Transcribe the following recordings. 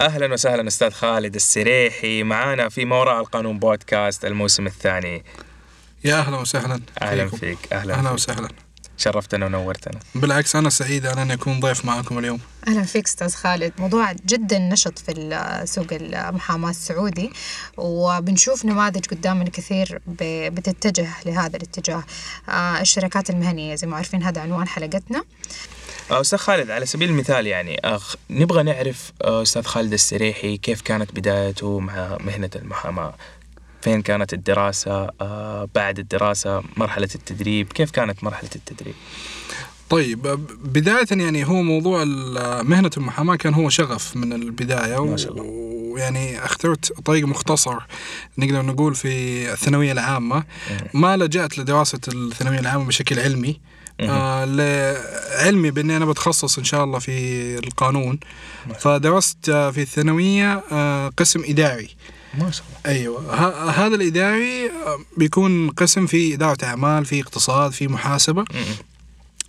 أهلا وسهلا أستاذ خالد السريحي. معانا في ما وراء القانون بودكاست الموسم الثاني. يا أهلا وسهلا. أهلا فيكم. فيك. أهلا, أهلا فيك. وسهلا. شرفتنا ونورتنا. بالعكس أنا سعيد أن أنا أكون ضيف معكم اليوم. أهلا فيك أستاذ خالد. موضوع جدا نشط في سوق المحاماه السعودي وبنشوف نماذج قدامنا كثير بتتجه لهذا الاتجاه. آه، الشركات المهنية زي ما عارفين هذا عنوان حلقتنا. أستاذ خالد على سبيل المثال يعني أخ نبغى نعرف آه، أستاذ خالد السريحي كيف كانت بدايته مع مهنة المحاماة؟ فين كانت الدراسة؟ آه بعد الدراسة مرحلة التدريب كيف كانت مرحلة التدريب؟ طيب ب- بداية يعني هو موضوع مهنة المحاماة كان هو شغف من البداية ما شاء الله. ويعني اخترت طريق مختصر نقدر نقول في الثانوية العامة. ما لجأت لدراسة الثانوية العامة بشكل علمي. آه لعلمي بإني أنا بتخصص إن شاء الله في القانون. فدرست في الثانوية آه قسم إداري. ما شاء الله. أيوه. هذا الإداري آه، بيكون قسم في إدارة أعمال في اقتصاد في محاسبة. م-م.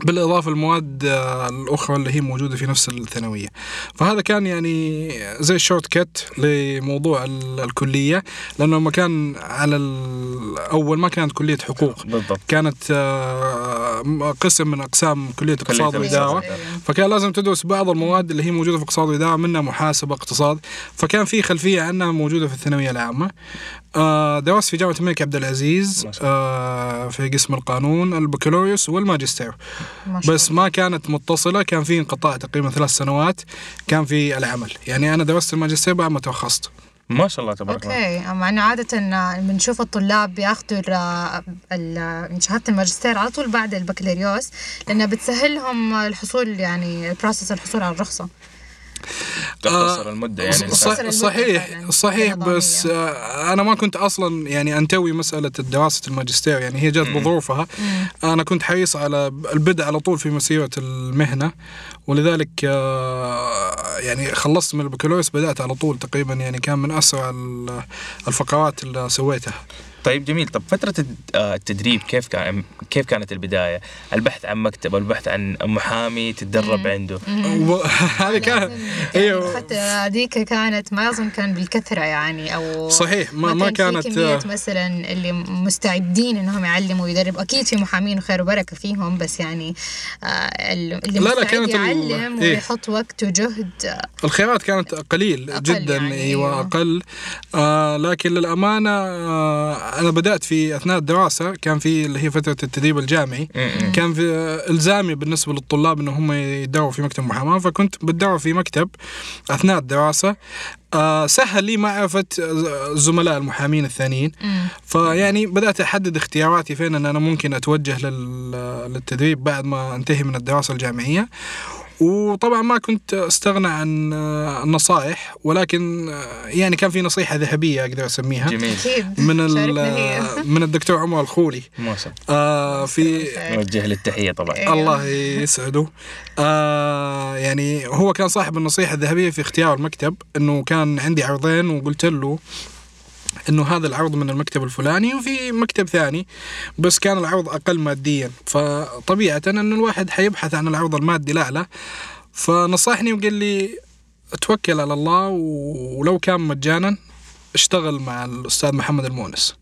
بالإضافة للمواد آه، الأخرى اللي هي موجودة في نفس الثانوية. فهذا كان يعني زي الشورت كت لموضوع ال- الكلية. لأنه لما كان على الأول ما كانت كلية حقوق. بالضبط. كانت قسم من أقسام كلية اقتصاد وإدارة. فكان لازم تدرس بعض المواد اللي هي موجودة في اقتصاد وإدارة منها محاسبة اقتصاد. فكان في خلفية عنها موجودة في الثانوية العامة. آه، درست في جامعة الملك عبد العزيز. آه، في قسم القانون البكالوريوس والماجستير. بس ما كانت متصلة كان في انقطاع تقريبا ثلاث سنوات كان في العمل. يعني أنا درست الماجستير بعد ما ترخصت ما شاء الله تبارك الله. أوكي. مع انه عادة بنشوف الطلاب بياخذوا ال- ال- شهادة الماجستير على طول بعد البكالوريوس لأنها بتسهل لهم الحصول يعني process الحصول على الرخصة. تختصر المدة يعني الفرق. صح المدة صحيح. صحيح. بس آه، أنا ما كنت أصلا يعني أنتوي مسألة دراسه الماجستير يعني هي جت بظروفها أنا كنت حريص على البدء على طول في مسيرة المهنة ولذلك آه، يعني خلصت من البكالوريوس بدأت على طول تقريبا يعني كان من أسرع ال- الفقرات اللي سويتها طيب جميل طب فترة آه، التدريب كيف كان كيف كانت البداية؟ البحث عن مكتب، البحث عن محامي تتدرب عنده. و- هذه كانت أيوه الفترة ذيك كانت ما أظن كان بالكثرة يعني أو صحيح، ما- ما كان كانت- في كمية مثلا اللي مستعدين إنهم يعلموا ويدربوا أكيد في محامين وخير وبركة فيهم بس يعني آه، اللي لا، لا، كانت يعلم إيه. ويحط وقت وجهد آه، الخيارات كانت قليل أقل جدا يعني، أيوه أيوة. أقل آه لكن للأمانة آه أنا بدأت في أثناء الدراسة كان في اللي هي فترة التدريب الجامعي. كان في إلزامي بالنسبة للطلاب إنه هم يدوروا في مكتب محاماة فكنت بتدرب في مكتب أثناء الدراسة آه سهل لي معرفة آه، الزملاء المحامين الثانيين. فيعني بدأت أحدد اختياراتي فين إن أنا ممكن أتوجه لل- للتدريب بعد ما أنتهي من الدراسة الجامعية وطبعا ما كنت استغنى عن النصائح ولكن يعني كان في نصيحة ذهبية أقدر أسميها. جميل. من من الدكتور عمر الخولي. ما شاء الله. آه في نوجه له التحية طبعا. أيوة. الله يسعده. آه يعني هو كان صاحب النصيحة الذهبية في اختيار المكتب إنه كان عندي عرضين وقلت له إنه هذا العرض من المكتب الفلاني وفي مكتب ثاني بس كان العرض أقل ماديا فطبيعة ان الواحد حيبحث عن العرض المادي الاعلى فنصحني وقال لي توكل على الله ولو كان مجانا اشتغل مع الأستاذ محمد المونس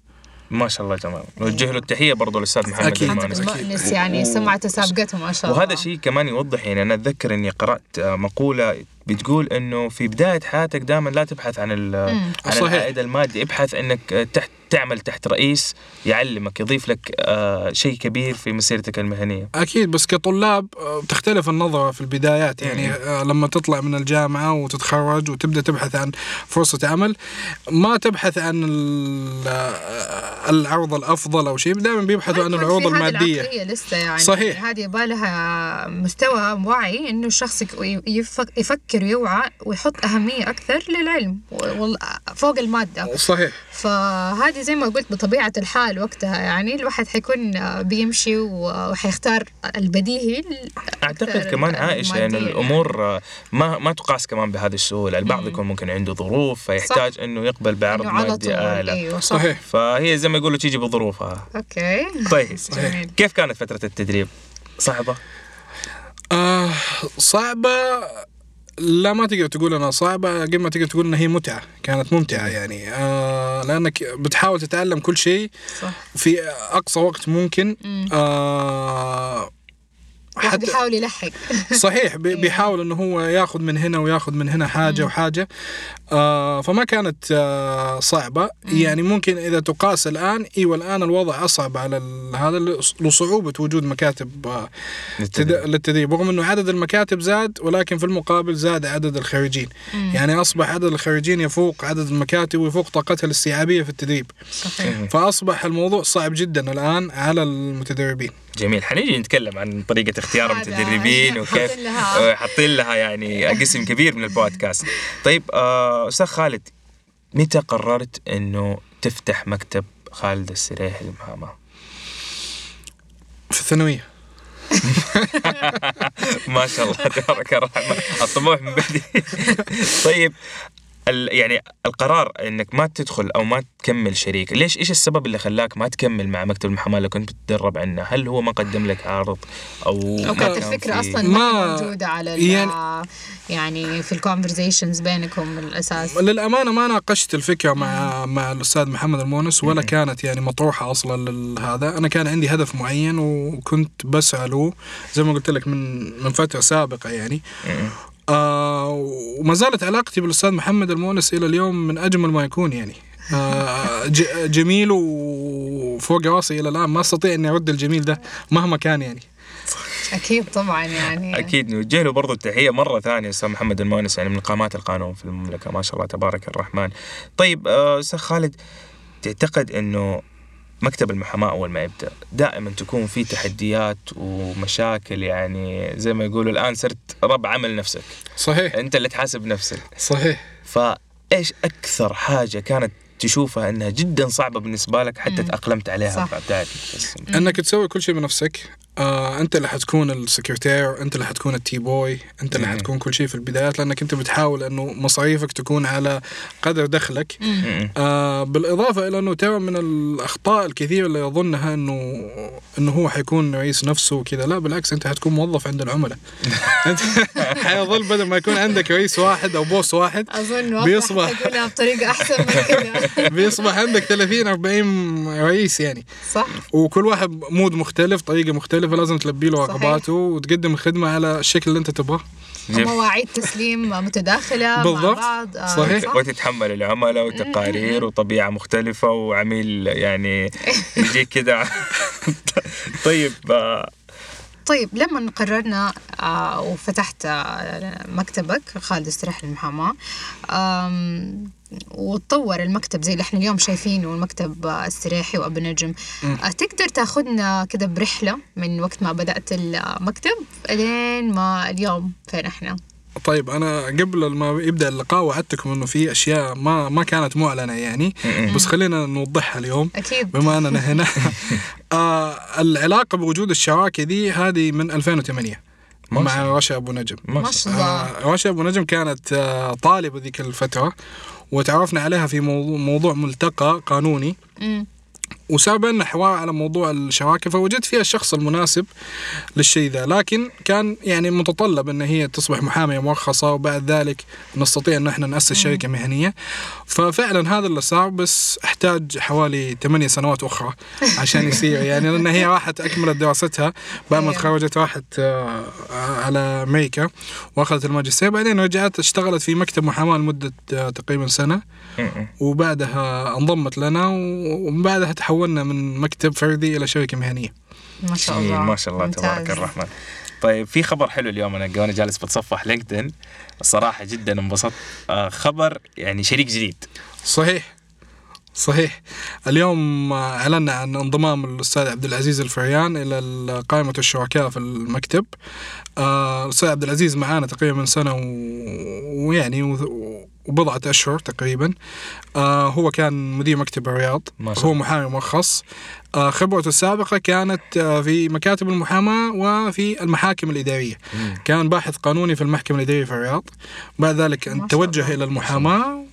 ما شاء الله تمام. نوجه له التحية برضو الأستاذ محمد أكيد. المانس. المؤنس يعني سمعته سابقته ما شاء الله وهذا شيء كمان يوضح يعني أنا أتذكر إني قرأت مقولة بتقول إنه في بداية حياتك دائما لا تبحث عن. عن صحيح. العائد المادي ابحث إنك تحت تعمل تحت رئيس يعلمك يضيف لك آه، شيء كبير في مسيرتك المهنية أكيد بس كطلاب آه، بتختلف النظرة في البدايات يعني آه، لما تطلع من الجامعة وتتخرج وتبدأ تبحث عن فرصة عمل ما تبحث عن آه، العرض الأفضل أو شيء دائما بيبحثوا عن العروض المادية لسه يعني صحيح. هذه يبغى لها مستوى وعي إنه الشخص يك- يفك- يفكر ويوعى ويحط أهمية أكثر للعلم فوق المادة. صحيح. فهذه زي ما قلت بطبيعة الحال وقتها يعني الواحد حيكون بيمشي وحيختار البديهي أكثر كمان عائشة يعني آه، ما ما تقاس كمان بهذه السهولة. البعض يكون ممكن عنده ظروف فيحتاج إنه يقبل بعرض إنه على مادي أيوه صح. صحيح. فهي زي ما يقولوا تيجي بظروفها. أوكي. طيب جميل. كيف كانت فترة التدريب؟ صعبة؟ آه صعبة. لا ما تقدر تقول إنها صعبة قد ما تقدر تقول إنها هي متعة كانت ممتعة يعني. آه لأنك بتحاول تتعلم كل شيء في أقصى وقت ممكن. مم. آه حتى يحاول يلحق. صحيح بي- بيحاول إنه هو ياخذ من هنا وياخذ من هنا حاجة وحاجة. آه فما كانت آه صعبة. يعني ممكن إذا تقاس الآن أيوه الان الوضع أصعب على هذا لص- لصعوبة وجود مكاتب آه تد- للتدريب. رغم إنه عدد المكاتب زاد ولكن في المقابل زاد عدد الخريجين. يعني أصبح عدد الخريجين يفوق عدد المكاتب ويفوق طاقتها الاستيعابية في التدريب. صحيح. فأصبح الموضوع صعب جدا الآن على المتدربين. جميل حنيجي نتكلم عن طريقة اختيار المتدربين وكيف حاطين لها. يعني قسم كبير من البودكاست طيب آه، أستاذ خالد متى قررت أنه تفتح مكتب خالد السريحي للمحاماة؟ في الثانوية ما شاء الله تبارك الرحمن الطموح من بدري طيب يعني القرار إنك ما تدخل أو ما تكمل شريك ليش إيش السبب اللي خلاك ما تكمل مع مكتب المحاماة اللي كنت بتتدرب عنه؟ هل هو ما قدم لك عرض أو أو ما كانت كان الفكرة أصلا ما- موجودة على يعني- يعني في ال conversations بينكم من الاساس للأمانة ما ناقشت الفكرة مع مع الأستاذ محمد المونس ولا كانت يعني مطروحة أصلا لهذا أنا كان عندي هدف معين وكنت بسعى له زي ما قلت لك من من فترة سابقة يعني. م- آه وما زالت علاقتي بالأستاذ محمد المونس إلى اليوم من أجمل ما يكون يعني. آه جميل وفوق راسي إلى الآن. ما أستطيع إني ارد الجميل ده مهما كان يعني. أكيد طبعا يعني. أكيد. نوجه له برضو التحية مرة ثانية أستاذ محمد المؤنس يعني من قامات القانون في المملكة. ما شاء الله تبارك الرحمن. طيب آه، أستاذ خالد تعتقد إنه مكتب المحاماة أول ما يبدأ. دائما تكون في تحديات ومشاكل يعني زي ما يقولوا الآن صرت رب عمل نفسك، صحيح. أنت اللي تحاسب نفسك، صحيح. فإيش أكثر حاجة كانت تشوفها إنها جدا صعبة بالنسبة لك حتى. تأقلمت عليها بس إنك تسوي كل شيء بنفسك آه أنت اللي حتكون السكرتير أنت اللي حتكون التي بوي أنت اللي. حتكون كل شيء في البدايات لأنك أنت بتحاول إنه مصاريفك تكون على قدر دخلك. آه بالإضافة إلى إنه ترى من الأخطاء الكثيرة اللي يظنها إنه إنه هو حيكون رئيس نفسه وكذا لا بالعكس أنت حتكون موظف عند العملاء. أنت حيظل بدل ما يكون عندك رئيس واحد أو بوس واحد أظن بيصبح- بيصبح تقولها بطريقة أحسن من كذا بيصبح عندك 30 40 رئيس يعني. صح. وكل واحد مود مختلف طريقة مختلفة. لازم تلبي له. رغباته وتقدم الخدمه على الشكل اللي انت تبغاه جميل. ومواعيد تسليم متداخلة مع بالضبط. بعض آه، صحيح. صح؟ وتتحمل العملاء وتقارير وطبيعة مختلفة وعميل يعني يجيك كده طيب آه، طيب لما قررنا آه وفتحت مكتبك خالد استراح للمحاماة آم، وتطور المكتب زي اللي إحنا اليوم شايفينه المكتب استراحي وأبو نجم. آه تقدر تاخذنا كده برحلة من وقت ما بدأت المكتب لين ما اليوم فين إحنا؟ طيب أنا قبل ما يبدأ اللقاء وعدتكم إنه في أشياء ما ما كانت معلنه يعني بس خلينا نوضحها اليوم. أكيد. بما أننا هنا. آه العلاقة بوجود الشراكه دي هذه من 2008 ما شاء مع رشا أبو نجم. ما شاء الله. آه رشا أبو نجم كانت آه طالبة ذيك الفترة وتعرفنا عليها في موضوع, ملتقى قانوني. بيننا حوار على موضوع الشراكه فوجدت فيها الشخص المناسب للشيء ذا لكن كان يعني متطلب إن هي تصبح محامية مرخصه وبعد ذلك نستطيع إن إحنا نأسس شركة مهنية. ففعلا هذا اللي صار بس أحتاج حوالي ثمانية سنوات أخرى عشان يصير. يعني لأن هي راحت أكملت دراستها بعد ما أيوة. تخرجت راحت آه، على أمريكا وأخذت الماجستير. بعدين رجعت اشتغلت في مكتب محاماة لمدة آه، تقريبا سنة. وبعدها انضمت لنا ومن بعدها تحولنا من مكتب فردي إلى شركه مهنية. ما شاء جميل، الله. ما شاء الله تبارك ممتاز. الرحمن. طيب في خبر حلو اليوم أنا وأنا جالس بتصفح لينكدين. الصراحة جدا انبسطت. آه، خبر يعني شريك جديد. صحيح. صحيح. اليوم أعلنا عن انضمام الأستاذ عبد العزيز الفريان إلى قائمة الشركاء في المكتب. آه، الأستاذ عبد العزيز معانا تقريبا من سنه ويعني و- وبضعة أشهر تقريبا. آه، هو كان مدير مكتب الرياض ما شاء هو. محامي مرخص. آه، خبرته السابقة كانت آه، في مكاتب المحاماة وفي المحاكم الإدارية. مم. كان باحث قانوني في المحكمة الإدارية في الرياض بعد ذلك توجه. إلى المحاماة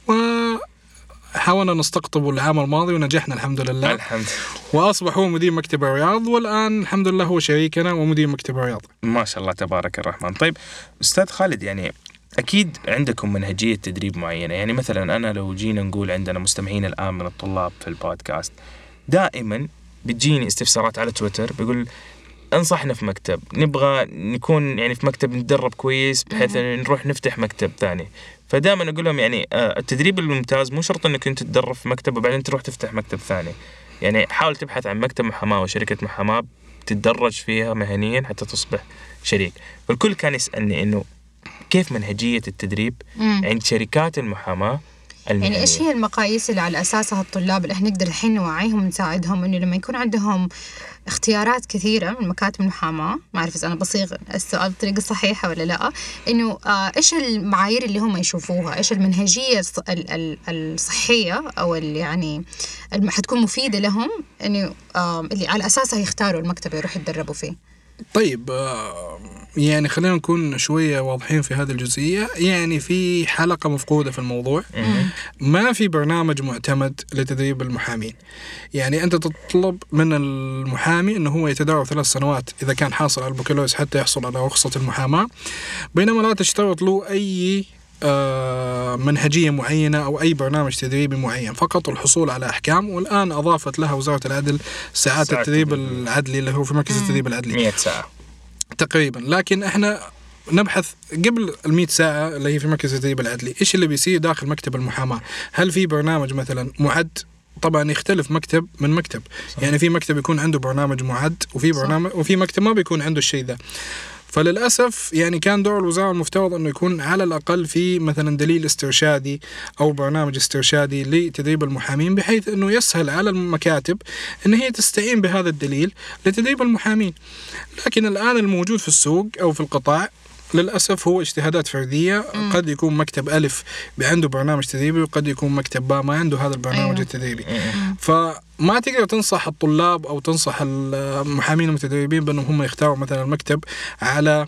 وحاولنا نستقطبه العام الماضي ونجحنا الحمد لله الحمد وأصبح هو مدير مكتب الرياض والآن الحمد لله هو شريكنا ومدير مكتب الرياض ما شاء الله تبارك الرحمن طيب أستاذ خالد يعني أكيد عندكم منهجية تدريب معينة. يعني مثلا أنا لو جينا نقول عندنا مستمعين الآن من الطلاب في البودكاست دائما بتجيني استفسارات على تويتر بيقول أنصحنا في مكتب نبغى نكون يعني في مكتب نتدرب كويس بحيث نروح نفتح مكتب ثاني. فدائما أقول لهم يعني آه، التدريب الممتاز مو شرط إنك أنت تتدرب في مكتب وبعدين تروح تفتح مكتب ثاني. يعني حاول تبحث عن مكتب محاماة وشركة محاماة تتدرج فيها مهنيا حتى تصبح شريك. فالكل كان يسألني إنه كيف منهجية التدريب مم. عند شركات المحاماة المهنية؟ يعني إيش هي المقاييس اللي على أساسها الطلاب اللي إحنا نقدر الحين نوعيهم ونساعدهم إنه لما يكون عندهم اختيارات كثيرة من مكاتب المحاماة؟ ما أعرف إذا أنا بصيغ السؤال بطريقة صحيحة ولا لا. إنه آه إيش المعايير اللي هم يشوفوها؟ إيش المنهجية الص- ال- ال- الصحية أو اللي يعني اللي حتكون مفيدة لهم؟ إنه آه اللي على أساسها يختاروا المكتب يروحوا يتدربوا فيه. طيب آه، يعني خلينا نكون شوية واضحين في هذه الجزئية. يعني في حلقة مفقودة في الموضوع. ما في برنامج معتمد لتدريب المحامين. يعني أنت تطلب من المحامي أنه هو يتدرب ثلاث سنوات إذا كان حاصل على البكالوريوس حتى يحصل على رخصة المحاماة. بينما لا تشترط له آه، منهجية معينة أو أي برنامج تدريبي معين فقط الحصول على أحكام والآن أضافت لها وزارة العدل ساعات التدريب. العدلي اللي هو في مركز التدريب العدلي 100 ساعة تقريبا لكن إحنا نبحث قبل ال 100 ساعة اللي هي في مركز التدريب العدلي، إيش اللي بيصير داخل مكتب المحاماة؟ هل في برنامج مثلا معد؟ طبعا يختلف مكتب من مكتب، صح. يعني في مكتب يكون عنده برنامج معد وفي صح. برنامج وفي مكتب ما بيكون عنده الشيء ذا. فللأسف يعني كان دور الوزارة المفترض أنه يكون على الأقل في مثلا دليل استرشادي أو برنامج استرشادي لتدريب المحامين بحيث أنه يسهل على المكاتب أن هي تستعين بهذا الدليل لتدريب المحامين. لكن الآن الموجود في السوق أو في القطاع للأسف هو اجتهادات فردية مم. قد يكون مكتب ألف عنده برنامج تدريبي وقد يكون مكتب باء ما عنده هذا البرنامج أيوه. التدريبي فما تقدر تنصح الطلاب أو تنصح المحامين المتدربين بأنهم هم يختاروا مثلا المكتب على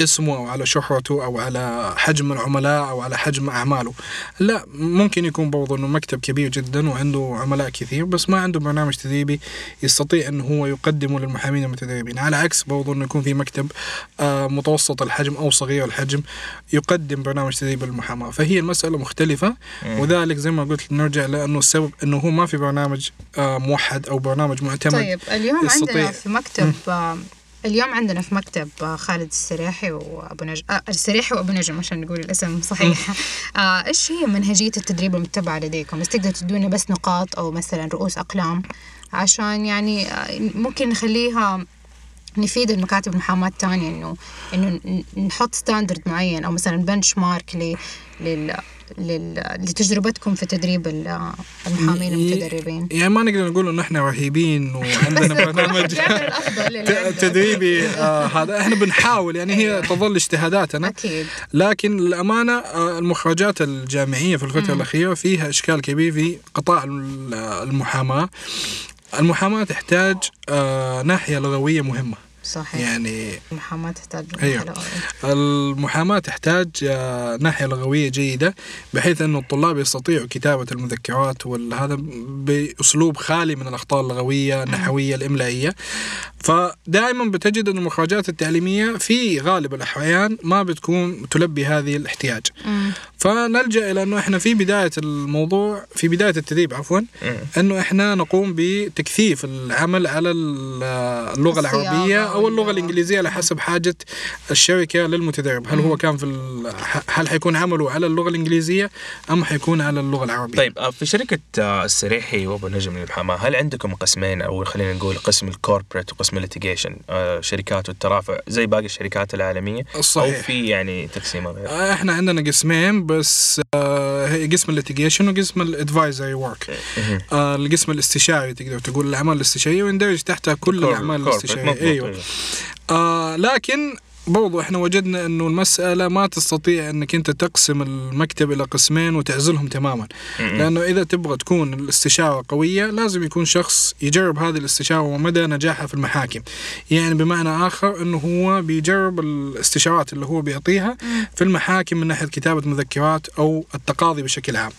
اسمه أو على شهرته أو على حجم العملاء أو على حجم أعماله. لا ممكن يكون برضه إنه مكتب كبير جدا وعنده عملاء كثير بس ما عنده برنامج تدريبي يستطيع إنه هو يقدمه للمحامين المتدربين. على عكس برضه إنه يكون في مكتب آه، متوسط الحجم أو صغير الحجم يقدم برنامج تدريب للمحاماة. فهي المسألة مختلفة وذلك زي ما قلت نرجع لأنه السبب إنه هو ما في برنامج آه، موحد أو برنامج معتمد طيب اليوم يستطيع. عندنا في مكتب اليوم عندنا في مكتب آه، خالد السريحي وأبو نجم آه السريحي وأبو نجم عشان نقول الاسم صحيح. آه إيش هي منهجية التدريب المتبعة لديكم؟ بس تقدر تدونا بس نقاط أو مثلا رؤوس أقلام عشان يعني ممكن نخليها نفيد المكاتب المحاماة الثانية انه إنه ن- نحط ستاندرد معين أو مثلا بنش مارك ل لل لل- لتجربتكم في تدريب ال- المحامين المتدربين. يعني ما نقدر نقول إنه إحنا رهيبين وعندنا برنامج. تدريبي آه هذا إحنا بنحاول يعني هي تظل اجتهاداتنا. أكيد. لكن للأمانة آه المخرجات الجامعية في الفترة الأخيرة فيها إشكال كبير في قطاع ال- المحاماة. المحاماة تحتاج آه ناحية لغوية مهمة. صحيح يعني المحاماة تحتاج أيوه. لغوية. المحاماة تحتاج آه، ناحية لغوية جيدة بحيث أن الطلاب يستطيعوا كتابة المذكرات وهذا بأسلوب خالي من الأخطاء اللغوية النحوية الإملائية فدائما بتجد أن المخرجات التعليمية في غالب الأحيان ما بتكون تلبي هذه الاحتياج مم. فنلجأ إلى أنه إحنا في بداية الموضوع في بداية التدريب عفوا أنه إحنا نقوم بتكثيف العمل على ال- اللغة العربية أو اللغة وال- الإنجليزية على حسب حاجة الشركة للمتدرب. هل هو كان في ال- هل حيكون عمله على اللغة الإنجليزية أم حيكون على اللغة العربية؟ طيب آه، في شركة آه، السريحي وابو نجم للمحاماة هل عندكم قسمين أو خلينا نقول قسم ال corporate وقسم ال litigation شركات والترافع زي باقي الشركات العالمية؟ أو صحيح. في يعني تقسيمة غير؟ آه، إحنا عندنا قسمين بس آه، هي قسم ال litigation وقسم ال advisory work. آه القسم الاستشاري تقدر تقول الأعمال الاستشارية ويندرج تحتها كل الأعمال الاستشارية. مضبوط، أيوه آه لكن برضو إحنا وجدنا إنه المسألة ما تستطيع إنك أنت تقسم المكتب إلى قسمين وتعزلهم تماما. لأنه إذا تبغى تكون الاستشارة قوية لازم يكون شخص يجرب هذه الاستشارة ومدى نجاحها في المحاكم. يعني بمعنى آخر إنه هو بيجرب الاستشارات اللي هو بيعطيها في المحاكم من ناحية كتابة مذكرات أو التقاضي بشكل عام.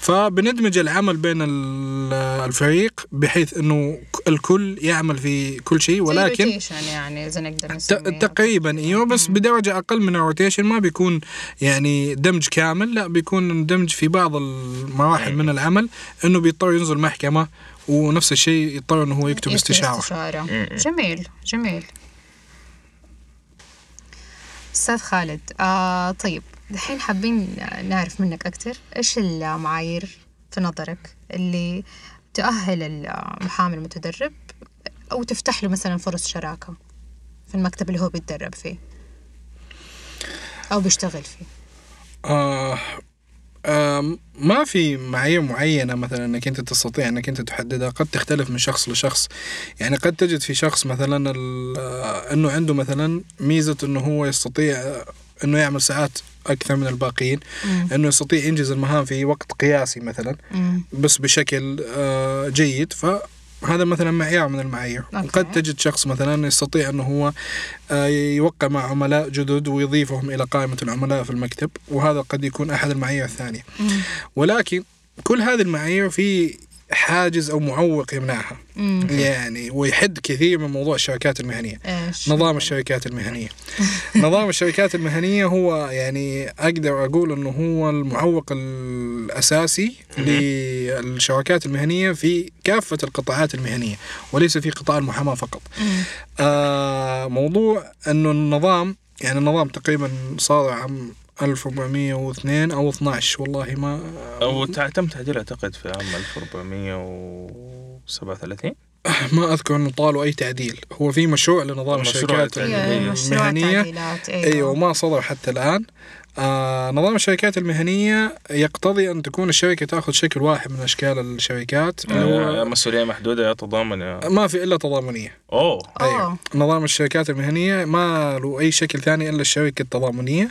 فبندمج العمل بين ال- الفريق بحيث إنه الكل يعمل في كل شيء ولكن يعني إذا نقدر نسميه. تقريبا إيوه بس بدرجة أقل من الروتيشن ما بيكون يعني دمج كامل لا بيكون دمج في بعض المراحل من العمل إنه بيضطر ينزل محكمه ونفس الشيء يضطر إنه هو يكتب استشارة. جميل جميل. أستاذ خالد آه طيب الحين حابين نعرف منك أكثر إيش المعايير في نظرك اللي تؤهل المحامي المتدرب أو تفتح له مثلا فرص شراكة في المكتب اللي هو بيتدرب فيه أو بيشتغل فيه؟ آه آه ما في معايير معينة مثلا إنك أنت تستطيع إنك أنت تحددها قد تختلف من شخص لشخص. يعني قد تجد في شخص مثلا آه، إنه عنده مثلا ميزة إنه هو يستطيع آه، إنه يعمل ساعات أكثر من الباقيين مم. انه يستطيع ينجز المهام في وقت قياسي مثلا مم. بس بشكل آه، جيد فهذا مثلا معيار من المعايير. قد تجد شخص مثلا يستطيع أنه هو آه، يوقع مع عملاء جدد ويضيفهم إلى قائمة العملاء في المكتب وهذا قد يكون أحد المعايير الثانية. ولكن كل هذه المعايير في حاجز أو معوق يمنعها. مم. يعني ويحد كثير من موضوع الشركات المهنية. إيش؟ نظام الشركات المهنية. نظام الشركات المهنية هو يعني أقدر أقول أنه هو المعوق الأساسي للشركات المهنية في كافة القطاعات المهنية وليس في قطاع المحاماة فقط. مم. آه موضوع أنه النظام يعني النظام تقريبا صار عام 1402 أو 12 والله ما أو تم تعديله أعتقد في عام 1437 ما أذكر أنه طالوا أي تعديل. هو في مشروع لنظام الشركات تعديل. أيوة، تعديلات أيوه. ما صدر حتى الآن. آه نظام الشركات المهنية يقتضي أن تكون الشركة تأخذ شكل واحد من أشكال الشركات اللي يا هو مسؤولية محدودة يا تضامن. يا ما في إلا تضامنية. أوه. أوه. نظام الشركات المهنية ما له أي شكل ثاني إلا الشركة التضامنية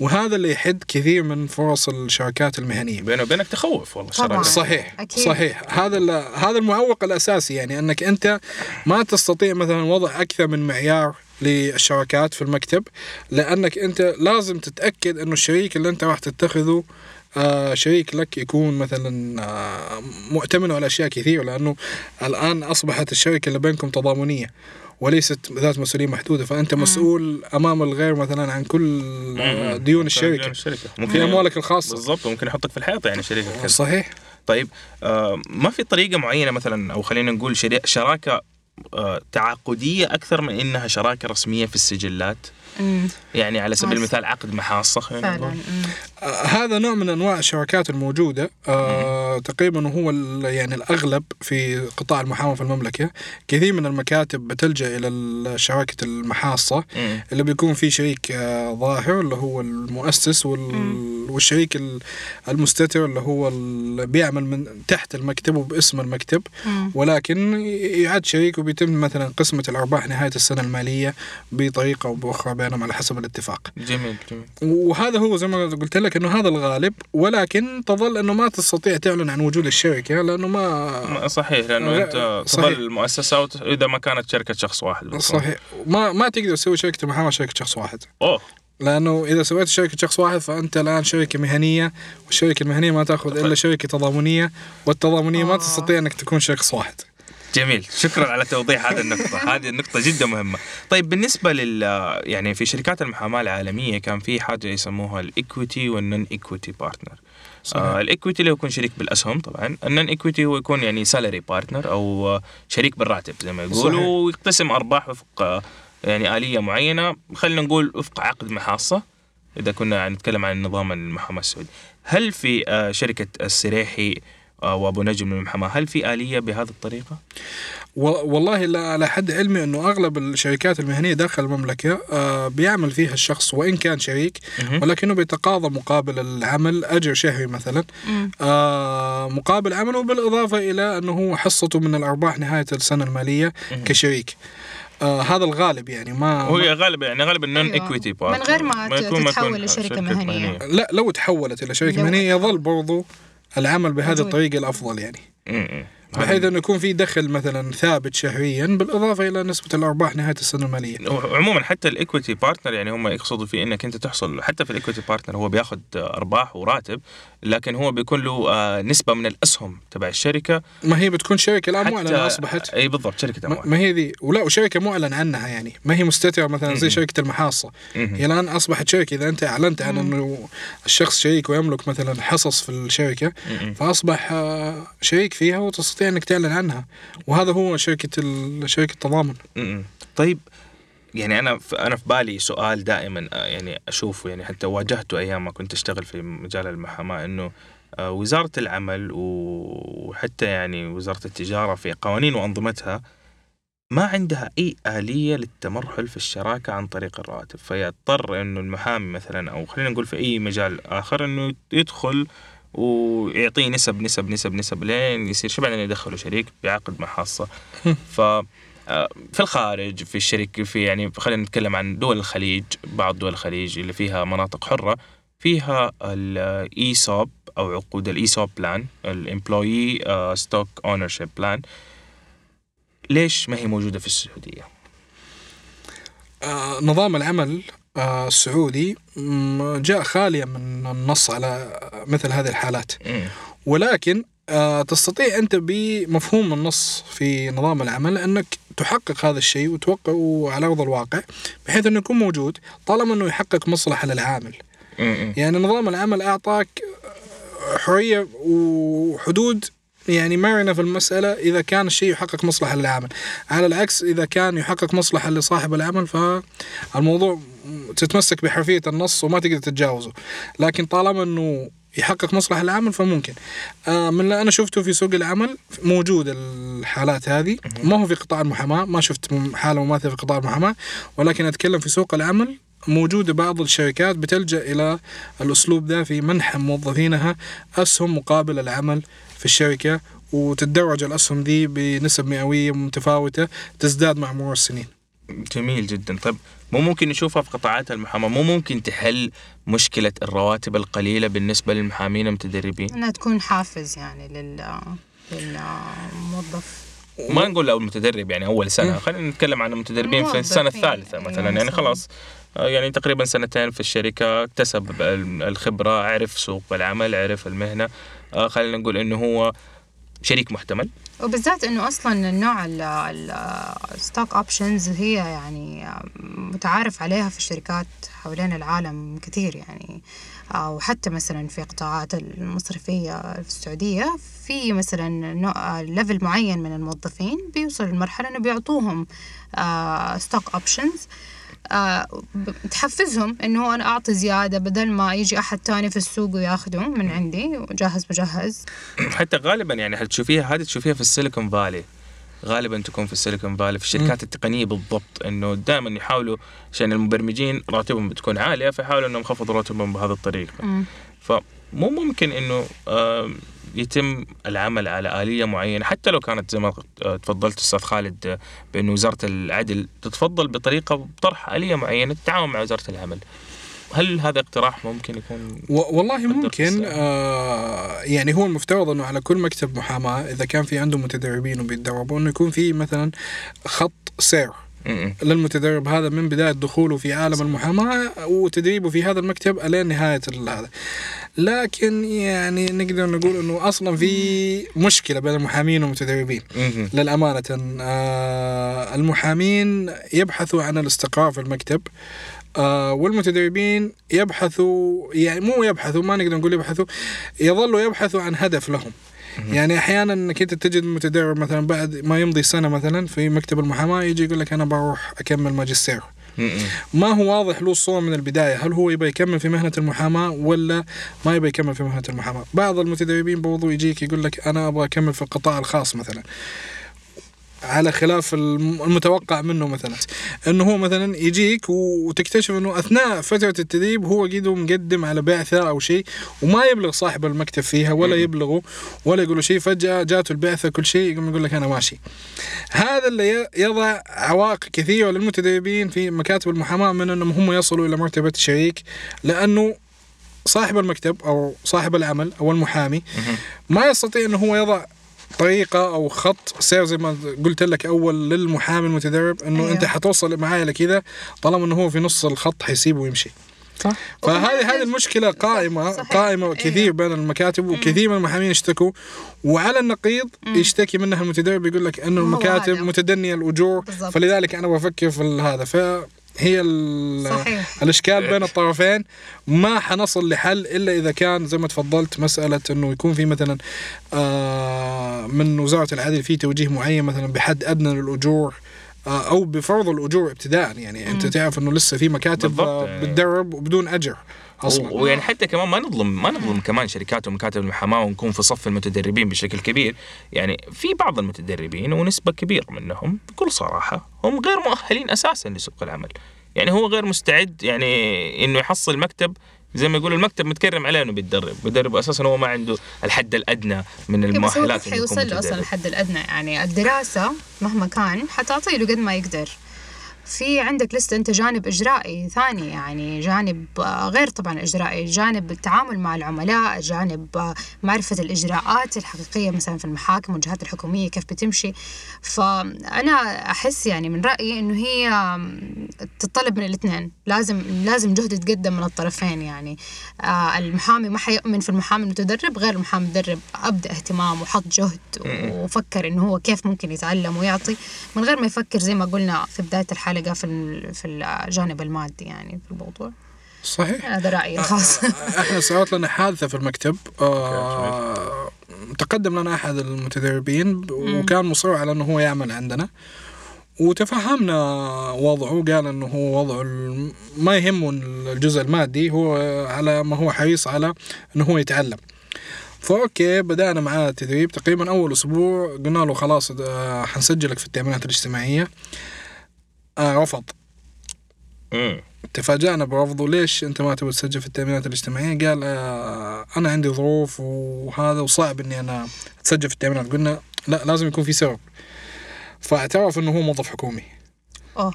وهذا اللي يحد كثير من فرص الشركات المهنية. بينه وبينك تخوف والله طبعاً. صحيح أكيد. صحيح. هذا ال- هذا المعوق الأساسي يعني أنك أنت ما تستطيع مثلا وضع أكثر من معيار للشراكات في المكتب لأنك أنت لازم تتأكد إنه الشريك اللي أنت راح تتخذه آه شريك لك يكون مثلا آه مؤتمن على أشياء كثيرة لأنه الآن أصبحت الشركة اللي بينكم تضامنية وليست ذات مسؤولية محدودة فأنت مسؤول أمام الغير مثلا عن كل آه ديون ديون الشركة. الشركة. في ممكن أموالك الخاصة. بالضبط ممكن يحطك في الحيط يعني شريكك. صحيح. طيب آه ما في طريقة معينة مثلا أو خلينا نقول شراكة تعاقدية أكثر من إنها شراكة رسمية في السجلات مم. يعني على سبيل. المثال عقد محاصه خلينا فعلا. آه، هذا نوع من أنواع الشراكات الموجودة آه تقريبا هو ال- يعني الأغلب في قطاع المحاماة في المملكة كثير من المكاتب بتلجأ إلى ال- شراكة المحاصة مم. اللي بيكون في شريك آه ظاهر اللي هو المؤسس وال والشريك ال- المستتر اللي هو اللي بيعمل من تحت المكتب وباسم المكتب مم. ولكن يعد شريك وبيتم مثلا قسمة الأرباح نهاية السنة المالية بطريقة أو بأخرى بينهم على حسب الاتفاق. جميل جميل. وهذا هو زي ما قلت لك إنه هذا الغالب ولكن تظل إنه ما تستطيع تعلن عن وجود الشركة لأنه ما ما- صحيح لأنه لا، أنت صحيح. تظل وت- إذا ما كانت شركة شخص واحد بس. صحيح. ما ما تقدر تسوي شركة محاماه شركة شخص واحد. أوه. لأنه إذا سويت شركة شخص واحد فأنت الآن شركة مهنية والشركة المهنية ما تأخذ إلا شركة تضامنية والتضامنية ما آه. تستطيع إنك تكون شخص واحد. جميل. شكرا على توضيح هذه النقطة. هذه النقطة جدا مهمة. طيب بالنسبة لل يعني في شركات المحاماة العالمية كان في حاجة يسموها ال equity وال non-equity partner. آه ال equity اللي هو يكون شريك بالأسهم طبعا. ال non-equity هو يكون يعني salary partner أو شريك بالراتب زي ما يقولوا. ويقتسم أرباح وفق يعني آلية معينة. خلينا نقول وفق عقد محاصة إذا كنا نتكلم عن نظام المحاماة السعودي. هل في آه، شركة السريحي آه، وأبو نجم من المحاماة هل في آلية بهذه الطريقة؟ و- والله لا على حد علمي إنه أغلب الشركات المهنية داخل المملكة آه بيعمل فيها الشخص وإن كان شريك. ولكنه بيتقاضى مقابل العمل أجر شهري مثلا. آه مقابل عمله بالاضافه إلى إنه هو حصته من الأرباح نهاية السنة المالية. كشريك آه هذا الغالب يعني ما هو ما- غالبا يعني غالبا non أيوة. equity من غير ما ت- تتحول لشركة مهنية. لا لو تحولت إلى شركة مهنية يظل برضو العمل بهذه. الطريقة الأفضل يعني بحيث أنه يكون في دخل مثلا ثابت شهريا بالإضافة إلى نسبة الأرباح نهاية السنة المالية. عموما حتى ال equity partner يعني هم يقصدوا فيه إنك أنت تحصل حتى في ال equity partner هو بياخذ أرباح وراتب لكن هو بيكون له آه، نسبة من الأسهم تبع الشركة ما هي بتكون شركة الان حتى معلنه أصبحت إي بالضبط شركة ما اموال ما هي ذي ولا وشركة معلن عنها يعني ما هي مستترة مثلا زي. شركة المحاصة. هي الآن أصبحت شركة إذا أنت أعلنت عن إنه الشخص شريك ويملك مثلا حصص في الشركة. فأصبح آه، شريك فيها وتستطيع إنك تعلن عنها وهذا هو شركة شركة التضامن. طيب يعني أنا ف- أنا في بالي سؤال دائما آه، يعني أشوفه يعني حتى واجهته أيام ما كنت أشتغل في مجال المحاماة إنه آه، وزارة العمل وحتى يعني وزارة التجارة في قوانين وأنظمتها ما عندها أي آلية للتمرحل في الشراكة عن طريق الرواتب. فيضطر إنه المحامي مثلا أو خلينا نقول في أي مجال آخر إنه يدخل ويعطيه نسب نسب نسب نسب لين يصير شو بعدين يدخله شريك بعقد محاصه ف آه، في الخارج في الشركة في يعني خلينا نتكلم عن دول الخليج بعض دول الخليج اللي فيها مناطق حرة فيها ال ESOP أو عقود ال ESOP plan ال employee stock ownership plan ليش ما هي موجودة في السعودية؟ آه، نظام العمل آه، السعودي جاء خاليا من النص على مثل هذه الحالات. ولكن تستطيع أنت بمفهوم النص في نظام العمل أنك تحقق هذا الشيء وتوقعه على أرض الواقع بحيث أنه يكون موجود طالما أنه يحقق مصلحة للعامل. يعني نظام العمل أعطاك حرية وحدود يعني مرنه في المسألة إذا كان الشيء يحقق مصلحة للعامل، على العكس إذا كان يحقق مصلحة لصاحب العمل فالموضوع تتمسك بحرفية النص وما تقدر تتجاوزه، لكن طالما أنه يحقق مصلحة للعامل فممكن. آه من اللي أنا شفته في سوق العمل موجود الحالات هذه، ما هو في قطاع المحاماة، ما شفت حالة مماثله في قطاع المحاماة، ولكن أتكلم في سوق العمل موجودة بعض الشركات بتلجأ إلى الأسلوب ذا في منح موظفينها أسهم مقابل العمل في الشركة وتتدرج الأسهم دي بنسب مئوية متفاوتة تزداد مع مرور السنين جميل جدا. طيب مو ممكن نشوفها في قطاعات المحاماة مو ممكن تحل مشكلة الرواتب القليلة بالنسبة للمحامين المتدربين. إنها تكون حافز يعني لل للموظف. ما نقول لو المتدرب يعني أول سنة خلينا نتكلم عن المتدربين في السنة. الثالثة مثلا. يعني مثلاً. خلاص آه، يعني تقريبا سنتين في الشركة اكتسب ال- الخبرة عرف سوق العمل عرف المهنة. آه، خلينا نقول إنه هو شريك محتمل. وبالذات إنه أصلا النوع ال stock options هي يعني متعارف عليها في الشركات حوالين العالم كثير يعني. آه، وحتى مثلا في قطاعات المصرفية في السعودية في مثلا level معين من الموظفين بيوصل لمرحلة إنه بيعطوهم stock options تحفزهم إنه أنا أعطي زيادة بدل ما يجي أحد تاني في السوق وياخده من عندي جاهز مجهز حتى غالبا يعني حتشوفيها هذه تشوفيها في ال Silicon Valley. غالبا تكون في ال Silicon Valley في الشركات التقنية بالضبط إنه دائما يحاولوا عشان المبرمجين راتبهم بتكون عالية فيحاولوا إنهم يخفضوا راتبهم بهذه الطريقة. مم. فمو ممكن إنه يتم العمل على آلية معينة حتى لو كانت زي ما تفضلت أستاذ خالد بأنه وزارة العدل تتفضل بطريقة بطرح آلية معينة تتعاون مع وزارة العمل هل هذا اقتراح ممكن يكون و- والله ممكن. آه يعني هو المفترض أنه على كل مكتب محاماة إذا كان في عنده متدربين وبيتدربوا انه يكون في مثلا خط سير. للمتدرب هذا من بداية دخوله في عالم المحاماة وتدريبه في هذا المكتب الين نهاية هذا. لكن يعني نقدر نقول إنه أصلا في مشكلة بين المحامين والمتدربين. م-م. للأمانة آه المحامين يبحثوا عن الاستقرار في المكتب آه والمتدربين يبحثوا يعني مو يبحثوا ما نقدر نقول يبحثوا يظلوا يبحثوا عن هدف لهم. يعني أحيانا إنك أنت تجد متدرب مثلا بعد ما يمضي سنة مثلا في مكتب المحاماة يجي يقول لك أنا بروح أكمل ماجستير. ما هو واضح له الصورة من البداية؟ هل هو يبغى يكمل في مهنة المحاماة ولا ما يبغى يكمل في مهنة المحاماة؟ بعض المتدربين برضو يجيك يقول لك أنا أبغى أكمل في القطاع الخاص مثلا. على خلاف الم- المتوقع منه مثلا. إنه هو مثلا يجيك وتكتشف إنه أثناء فترة التدريب هو قيد مقدم على بعثة أو شيء وما يبلغ صاحب المكتب فيها ولا يبلغه ولا يقول له شيء فجأة جاته البعثة كل شيء يقوم يقول لك أنا ماشي. هذا اللي يضع عوائق كثيرة للمتدربين في مكاتب المحاماة من إنهم هم يصلوا إلى مرتبة شريك لأنه صاحب المكتب أو صاحب العمل أو المحامي ما يستطيع إنه هو يضع طريقة أو خط سير زي ما قلت لك أول للمحامي المتدرب إنه أيوه. أنت حتوصل معايا لكذا طالما إنه هو في نص الخط حيسيبه ويمشي صح فهذه هذه المشكلة قائمة صحيح. قائمة أيوه. كثير بين المكاتب وكثير من المحامين يشتكوا وعلى النقيض يشتكي منها المتدرب يقول لك إنه المكاتب. متدنية الأجور بالضبط. فلذلك أنا بفكر في هذا فهي ال- صحيح. الإشكال بين الطرفين ما حنصل لحل إلا إذا كان زي ما تفضلت مسألة إنه يكون في مثلا آه من وزارة العدل في توجيه معين مثلا بحد أدنى للأجور آه، أو بفرض الأجور ابتداء يعني أنت تعرف إنه لسه في مكاتب بالضبط، آه، يعني. بتدرب وبدون أجر أصلا ويعني حتى كمان ما نظلم ما نظلم كمان شركات ومكاتب المحاماة ونكون في صف المتدربين بشكل كبير. يعني في بعض المتدربين ونسبة كبيرة منهم بكل صراحة هم غير مؤهلين أساسا لسوق العمل. يعني هو غير مستعد يعني إنه يحصل مكتب زي ما يقولوا المكتب متكرم عليه إنه بيتدرب. بيدرب أساسا هو ما عنده الحد الأدنى من إيه، بس هو المؤهلات حيوصل له أصلا. الحد الأدنى؟ يعني الدراسة مهما كان حتعطي له قد ما يقدر. في عندك لسه أنت جانب إجرائي ثاني يعني جانب آه، غير طبعا إجرائي جانب التعامل مع العملاء جانب آه، معرفة الإجراءات الحقيقية مثلا في المحاكم والجهات الحكومية كيف بتمشي. فأنا أحس يعني من رأيي إنه هي تتطلب من الاثنين. لازم لازم جهد يتقدم من الطرفين يعني. آه المحامي ما حيؤمن في المحامي المتدرب غير المحامي المتدرب أبدأ اهتمام وحط جهد وفكر إنه هو كيف ممكن يتعلم ويعطي من غير ما يفكر زي ما قلنا في بداية الحلقة في ال- في الجانب المادي يعني في الموضوع. صحيح. هذا رأيي الخاص إحنا صارت لنا حادثة في المكتب. آه تقدم لنا أحد المتدربين وكان مصر على إنه هو يعمل عندنا. وتفهمنا وضعه قال إنه هو وضعه ما يهمه الجزء المادي هو على ما هو حريص على إنه هو يتعلم. فأوكي بدأنا معاه التدريب. تقريبا أول أسبوع قلنا له خلاص آه، حنسجلك في التأمينات الاجتماعية. آه رفض. مم. تفاجأنا برفضه. ليش أنت ما تبغى تسجل في التأمينات الاجتماعية؟ قال آه أنا عندي ظروف وهذا وصعب إني أنا أتسجل في التأمينات. قلنا لا لازم يكون في سبب. فاعترف إنه هو موظف حكومي. أوه.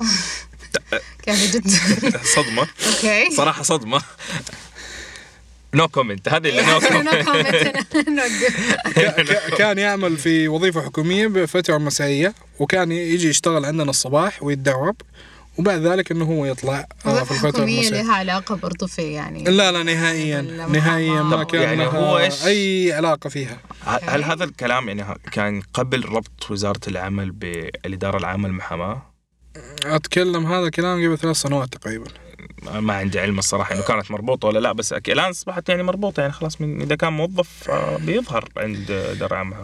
كيف جد. صدمة. OK صراحة صدمة. no comment هذه اللي no no comment كان يعمل في وظيفة حكومية بفترة مسائية وكان يجي يشتغل عندنا الصباح ويتدرب وبعد ذلك إنه هو يطلع آه في حكومية المسائية. لها علاقة برضو في يعني لا لا نهائيا. نهائيا ما كان يعني لها هو إيش؟ أي علاقة فيها. هل هذا الكلام يعني كان قبل ربط وزارة العمل بالاداره العامه للمحاماه؟ أتكلم هذا كلام قبل ثلاث سنوات تقريبا. ما عندي علم الصراحة إنه كانت مربوطة ولا لا بس أك- الآن أصبحت يعني مربوطة يعني خلاص من إذا كان موظف آه، بيظهر عند اداره عامه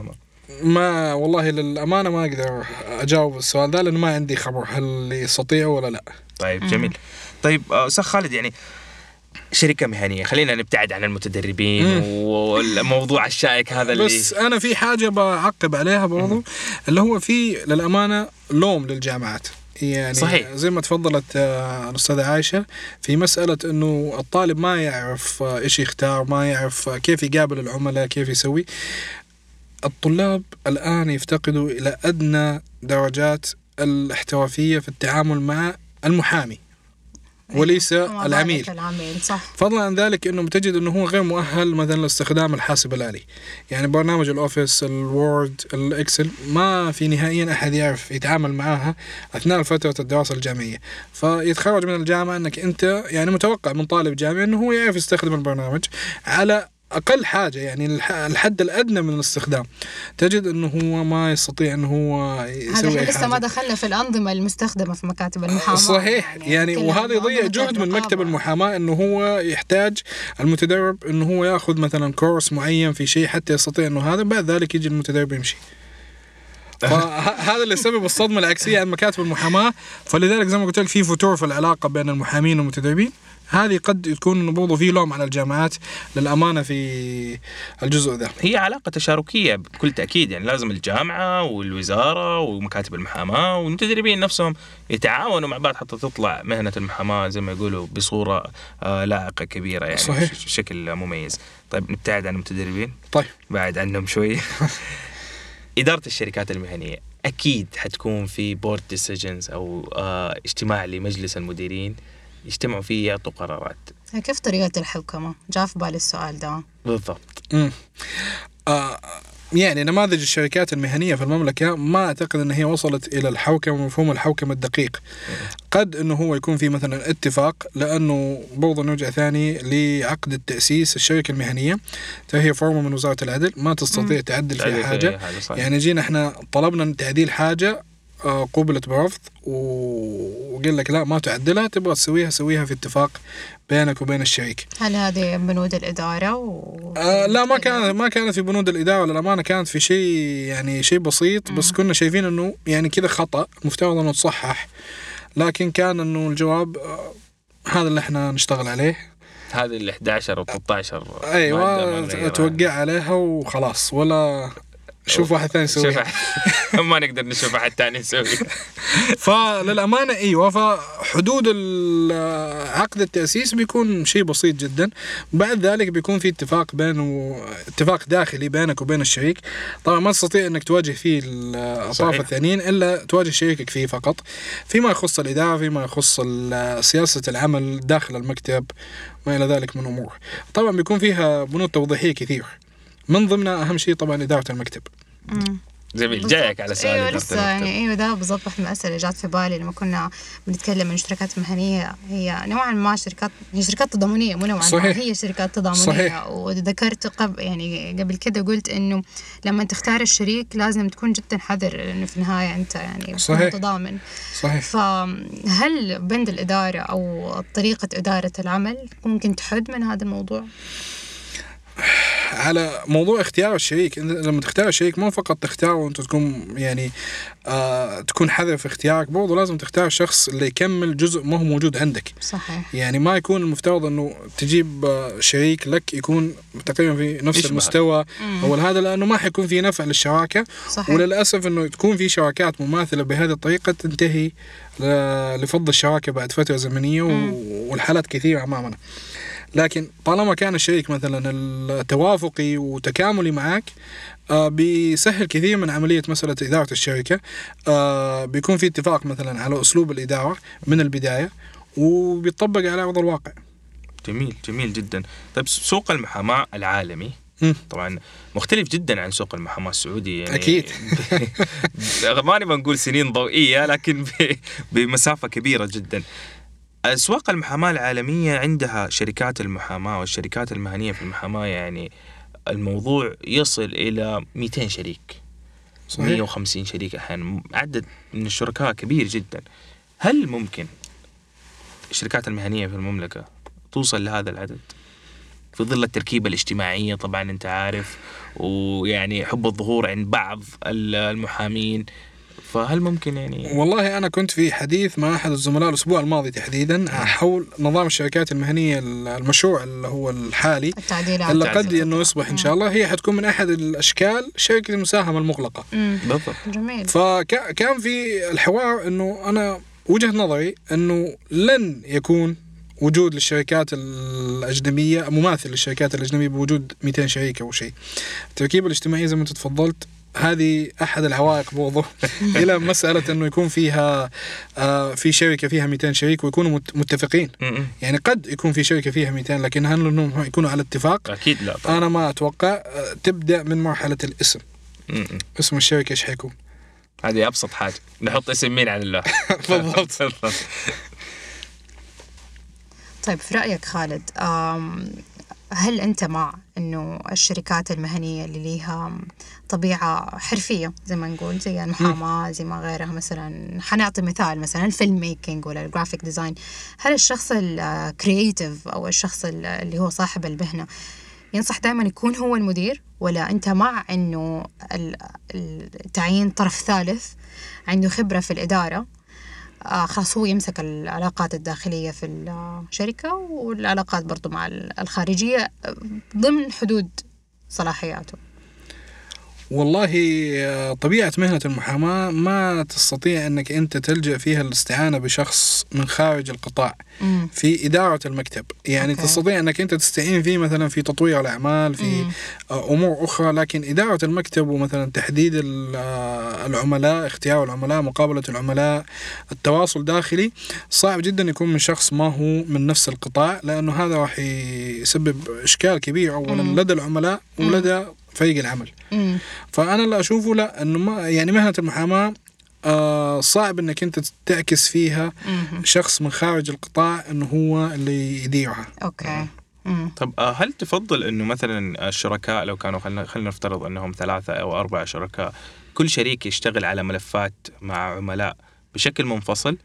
ما والله للأمانة ما أقدر أجاوب السؤال ذا لأنه ما عندي خبر هل يستطيع ولا لا. طيب جميل. طيب آه، أستاذ خالد يعني شركة مهنية خلينا نبتعد عن المتدربين مم. والموضوع الشائك هذا اللي بس أنا في حاجة بعقب عليها برضو اللي هو في للأمانة لوم للجامعات. يعني صحيح. زي ما تفضلت آه، الأستاذة عائشة في مسألة أنه الطالب ما يعرف آه، إيش يختار ما يعرف آه، كيف يقابل العملاء كيف يسوي الطلاب الآن يفتقدوا إلى أدنى درجات الاحترافية في التعامل مع المحامي وليس وما العميل. العميل صح. فضلا عن ذلك إنه بتجد إنه هو غير مؤهل مثلا لاستخدام الحاسب الآلي. يعني برنامج ال Office ال Word ال Excel ما في نهائيا أحد يعرف يتعامل معاها أثناء فتره الدراسة الجامعية. فيتخرج من الجامعة إنك أنت يعني متوقع من طالب جامعي إنه هو يعرف يستخدم البرنامج على أقل حاجة يعني الح- الحد الأدنى من الاستخدام. تجد إنه هو ما يستطيع إنه هو هذا يسوي أي لسه ما دخلنا في الأنظمة المستخدمة في مكاتب المحاماة. صحيح يعني نتكلم وهذا يضيع جهد من مكتب. المحاماة إنه هو يحتاج المتدرب إنه هو يأخذ مثلا كورس معين في شيء حتى يستطيع إنه هذا بعد ذلك يجي المتدرب يمشي. فهذا اللي سبب الصدمة العكسية عن مكاتب المحاماة فلذلك زي ما قلت لك في فتور في العلاقة بين المحامين والمتدربين هذه قد تكون برضه في لوم على الجامعات للأمانة في الجزء ذا. هي علاقة تشاركية بكل تأكيد يعني لازم الجامعة والوزارة ومكاتب المحاماة والمتدربين نفسهم يتعاونوا مع بعض حتى تطلع مهنة المحاماة زي ما يقولوا بصورة آه، لائقة كبيرة يعني صحيح. بش- بشكل مميز. طيب نبتعد عن المتدربين؟ طيب. بعد عنهم شوي. إدارة الشركات المهنية أكيد حتكون في board decisions أو آه، اجتماع لمجلس المديرين يجتمعوا فيه يعطوا قرارات كيف طريقة الحوكمة؟ جاء في بالي السؤال ده بالضبط. آه يعني نماذج الشركات المهنية في المملكة ما أعتقد أن هي وصلت إلى الحوكمة مفهوم الحوكمة الدقيق. قد أنه هو يكون في مثلا اتفاق لأنه برضه نرجع ثاني لعقد التأسيس الشركة المهنية. فهي فورمة من وزارة العدل ما تستطيع تعدل فيها في صحيح. يعني جينا إحنا طلبنا تعديل حاجة آه، قوبلت برفض وقال لك لا ما تعدلها تبغى تسويها سويها في اتفاق بينك وبين الشريك هل هذه بنود الإدارة؟ و... آه لا ما كانت ما كانت في بنود الإدارة للأمانة كانت في شيء يعني شيء بسيط بس كنا شايفين إنه يعني كذا خطأ مفترض إنه تصحح لكن كان إنه الجواب آه هذا اللي إحنا نشتغل عليه هذه ال 11 و 13 مادة ما أيوه. توقع عليها وخلاص ولا شوف واحد ثاني يسويها. أح- ما نقدر نشوف احد ثاني يسوي فللأمانة إيوه فحدود عقد التأسيس بيكون شيء بسيط جدا. بعد ذلك بيكون في اتفاق بينه اتفاق داخلي بينك وبين الشريك. طبعا ما تستطيع إنك تواجه فيه الأطراف. الثانيين إلا تواجه شريكك فيه فقط. فيما يخص الإدارة فيما يخص سياسة العمل داخل المكتب ما إلى ذلك من امور طبعا بيكون فيها بنود توضيحية كثير. من ضمنها أهم شيء طبعا إدارة المكتب مم. جميل جايك على سؤال أيوه لسه. يعني أيوه ده بالضبط واحدة من الأسئلة اللي جات في بالي لما كنا بنتكلم عن الشركات المهنيه هي نوعا ما شركات هي شركات تضامنية مو نوعا صحيح. ما هي شركات تضامنية صحيح. وذكرت قبل يعني قبل كده قلت إنه لما تختار الشريك لازم تكون جدا حذر لأنه في النهاية أنت يعني صحيح. متضامن صحيح فهل بند الإدارة أو طريقة إدارة العمل ممكن تحد من هذا الموضوع؟ على موضوع اختيار الشريك انت لما تختار الشريك مو فقط تختاره وأنت تكون يعني آه تكون حذر في اختيارك برضه لازم تختار الشخص اللي يكمل جزء ما هو موجود عندك. صحيح. يعني ما يكون المفترض إنه تجيب آه، شريك لك يكون تقريبا في نفس. المستوى أو هذا لأنه ما حيكون في نفع للشراكة. صحيح. وللأسف إنه تكون في شراكات مماثلة بهذه الطريقة تنتهي ل- لفض الشراكة بعد فترة زمنية والحالات كثيرة أمامنا. لكن طالما كان الشريك مثلا التوافقي وتكاملي معك آه بيسهل كثير من عملية مسألة إدارة الشركة. آه بيكون في اتفاق مثلا على أسلوب الإدارة من البداية وبيطبق على أرض الواقع. جميل جميل جدا. طيب سوق المحاماة العالمي. طبعا مختلف جدا عن سوق المحاماة السعودي يعني أكيد. ما نبغى نقول سنين ضوئية لكن ب- بمسافة كبيرة جدا. أسواق المحاماة العالمية عندها شركات المحاماة والشركات المهنية في المحاماة يعني الموضوع يصل إلى 200 شريك. صحيح. 150 شريك أحيانا عدد من الشركاء كبير جدا. هل ممكن الشركات المهنية في المملكة توصل لهذا العدد؟ في ظل التركيبة الاجتماعية طبعا أنت عارف ويعني حب الظهور عند بعض ال- المحامين. فهل ممكن يعني والله أنا كنت في حديث مع أحد الزملاء الأسبوع الماضي تحديدا حول نظام الشركات المهنية المشروع اللي هو الحالي التعديلات اللي قد. إنه يصبح إن شاء الله هي حتكون من أحد الأشكال شركة المساهمة المغلقة. بالضبط جميل فكان في الحوار إنه أنا وجهة نظري إنه لن يكون وجود للشركات الأجنبية مماثل للشركات الأجنبية بوجود 200 شريك أو شيء. التركيبه الاجتماعيه زي ما أنت تفضلت هذه أحد العوائق برضه إلى مسألة إنه يكون فيها آه في شركة فيها 200 شريك ويكونوا مت- متفقين. يعني قد يكون في شركة فيها 200 لكن هل إنهم يكونوا على اتفاق؟ أكيد لا طبعا. أنا ما أتوقع. آه، تبدأ من مرحلة الاسم. اسم الشركة إيش حيكون؟ هذه أبسط حاجة. نحط اسم مين على الله. بالضبط. طيب في رأيك خالد هل أنت مع أنه الشركات المهنية اللي ليها طبيعة حرفية زي ما نقول زي المحاماة زي ما غيرها مثلا؟ حنعطي مثال مثلا ال film making ولا ال graphic design هل الشخص ال creative أو الشخص ال- اللي هو صاحب المهنة ينصح دائما يكون هو المدير؟ ولا أنت مع أنه تعيين طرف ثالث عنده خبرة في الإدارة خلاص هو يمسك العلاقات الداخلية في الشركة والعلاقات برضو مع الخارجية آه، ضمن حدود صلاحياته. والله آه، طبيعة مهنة المحاماة ما تستطيع إنك أنت تلجأ فيها الاستعانه بشخص من خارج القطاع مم. في إدارة المكتب يعني أوكي. تستطيع إنك أنت تستعين فيه مثلا في تطوير الأعمال في مم. آه، أمور أخرى لكن إدارة المكتب ومثلا تحديد آه، العملاء اختيار العملاء مقابلة العملاء التواصل داخلي صعب جدا يكون من شخص ما هو من نفس القطاع لأنه هذا راح يسبب إشكال كبير اولا مم. لدى العملاء ولدى فريق العمل مم. فأنا اللي أشوفه لا إنه ما يعني مهنة المحاماة آه صعب إنك أنت تعكس فيها مم. شخص من خارج القطاع إنه هو اللي يديرها أوكي مم. طب آه، هل تفضل إنه مثلا الشركاء لو كانوا خلينا خلينا نفترض إنهم ثلاثة أو أربعة شركاء كل شريك يشتغل على ملفات مع عملاء بشكل منفصل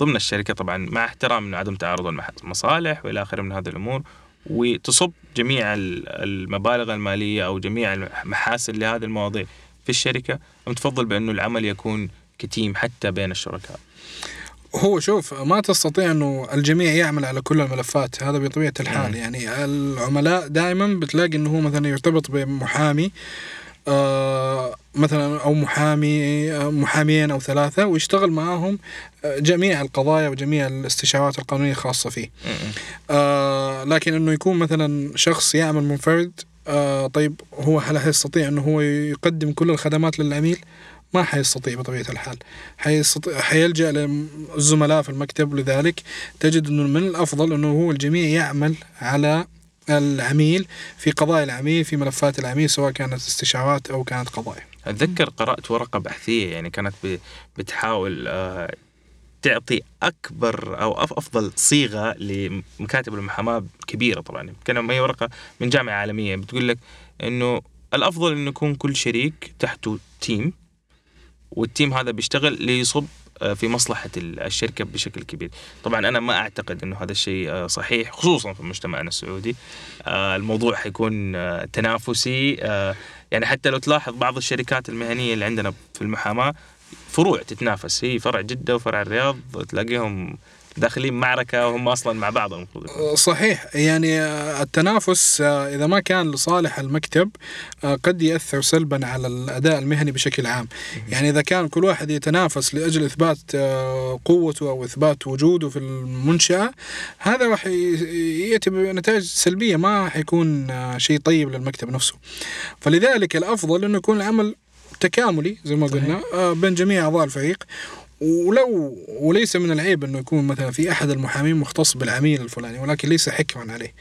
ضمن الشركة طبعا مع احترام انه عدم تعارض المصالح والى آخره من هذه الأمور وتصب جميع ال- المبالغ المالية أو جميع المحاسن لهذه المواضيع في الشركة أم تفضل بأنه العمل يكون كتيم حتى بين الشركاء هو شوف ما تستطيع أنه الجميع يعمل على كل الملفات هذا بطبيعة الحال مم. يعني العملاء دائما بتلاقي إنه هو مثلا يرتبط بمحامي مثلا أو محامي آه، محاميين أو ثلاثة ويشتغل معاهم آه، جميع القضايا وجميع الاستشارات القانونية الخاصة فيه. آه لكن إنه يكون مثلا شخص يعمل منفرد آه طيب هو هل حيستطيع إنه هو يقدم كل الخدمات للعميل؟ ما حيستطيع بطبيعة الحال. حيستطيع حيلجأ للزملاء في المكتب لذلك. تجد إنه من الأفضل إنه هو الجميع يعمل على العميل في قضايا العميل في ملفات العميل سواء كانت استشارات أو كانت قضايا. أتذكر قرأت ورقة بحثية يعني كانت بتحاول آه، تعطي أكبر أو أفضل صيغة لمكاتب المحاماة كبيرة طبعا كان هي ورقة من جامعة عالمية بتقول لك إنه الأفضل إنه يكون كل شريك تحته تيم والتيم هذا بيشتغل ليصب في مصلحة ال- الشركة بشكل كبير. طبعا أنا ما أعتقد أنه هذا الشيء آه، صحيح خصوصا في مجتمعنا السعودي. آه، الموضوع حيكون آه، تنافسي. آه، يعني حتى لو تلاحظ بعض الشركات المهنية اللي عندنا في المحاماة فروع تتنافس. هي فرع جدة وفرع الرياض تلاقيهم داخلين معركة وهم أصلا مع بعض المفروض. يكون. صحيح. يعني آه، التنافس آه، إذا ما كان لصالح المكتب قد يأثر سلبا على الأداء المهني بشكل عام. يعني إذا كان كل واحد يتنافس لأجل إثبات آه، قوته أو إثبات وجوده في المنشأة هذا راح ي- يأتي بنتائج سلبية ما حيكون شيء طيب للمكتب نفسه. فلذلك الأفضل أنه يكون العمل تكاملي زي ما قلنا بين جميع أعضاء الفريق. ولو وليس من العيب أنه يكون مثلا في أحد المحامين مختص بالعميل الفلاني ولكن ليس حكرا عليه.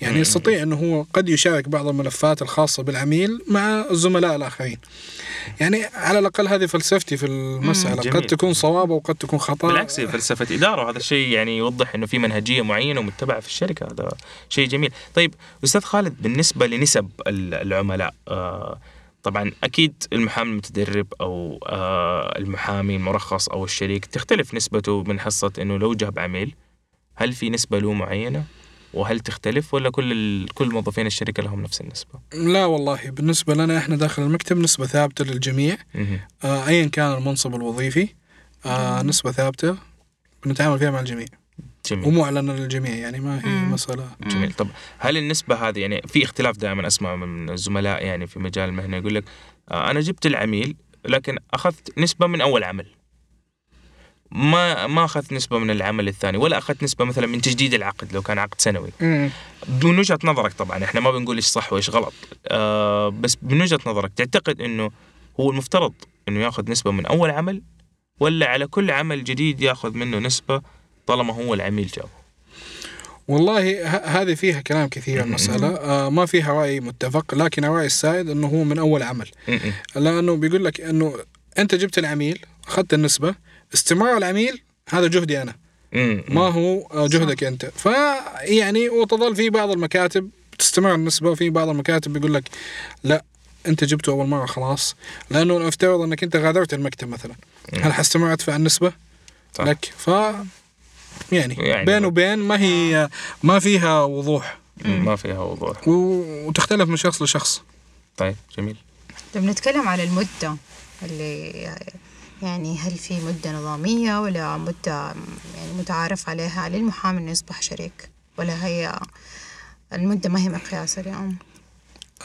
يعني مم. يستطيع أنه هو قد يشارك بعض الملفات الخاصة بالعميل مع الزملاء الآخرين. يعني على الأقل هذه فلسفتي في المسألة. جميل. قد تكون صوابه وقد تكون خطأ. بالعكس هي فلسفة إدارة وهذا الشيء يعني يوضح أنه في منهجية معينة ومتبعة في الشركة. هذا شيء جميل. طيب أستاذ خالد بالنسبة لنسب ال- العملاء آه طبعا أكيد المحامي المتدرب أو آه المحامي المرخص أو الشريك تختلف نسبته من حصة أنه لو جاب عميل هل في نسبة له معينة وهل تختلف ولا كل ال... كل موظفين الشركة لهم نفس النسبة؟ لا والله بالنسبة لنا إحنا داخل المكتب نسبة ثابتة للجميع. آه، ايا كان المنصب الوظيفي آه، نسبة ثابتة بنتعامل فيها مع الجميع جميل. ومعلنه للجميع يعني ما هي مم. مسألة. جميل. طب هل النسبة هذه يعني في اختلاف دائما أسمع من الزملاء يعني في مجال المهنة يقول لك آه، أنا جبت العميل لكن أخذت نسبة من أول عمل. ما ما أخذت نسبة من العمل الثاني ولا أخذت نسبة مثلا من تجديد العقد لو كان عقد سنوي. مم. من وجهة نظرك طبعا إحنا ما بنقول إيش صح وإيش غلط آه بس من وجهة نظرك تعتقد إنه هو المفترض إنه يأخذ نسبة من أول عمل ولا على كل عمل جديد يأخذ منه نسبة طالما هو العميل جابه. والله هذه فيها كلام كثير المسألة. آه ما فيها رأي متفق لكن الرأي السائد أنه هو من أول عمل. لأنه بيقول لك أنه أنت جبت العميل أخذت النسبة استمرار العميل هذا جهدي أنا. ما هو آه، جهدك أنت. فيعني وتظل في بعض المكاتب تستمر النسبة وفي بعض المكاتب بيقول لك لا أنت جبته أول مرة خلاص. لأنه نفترض أنك أنت غادرت المكتب مثلا. هل حستمر أدفع النسبة؟ صح. لك. ف يعني, يعني بين وبين ما هي ما فيها وضوح. ما فيها وضوح. و- وتختلف من شخص لشخص. طيب جميل. طيب نتكلم على المدة اللي يعني هل في مدة نظامية ولا مدة يعني متعارف عليها للمحامي إنه يصبح شريك؟ ولا هي المدة ما هي مقياس اليوم؟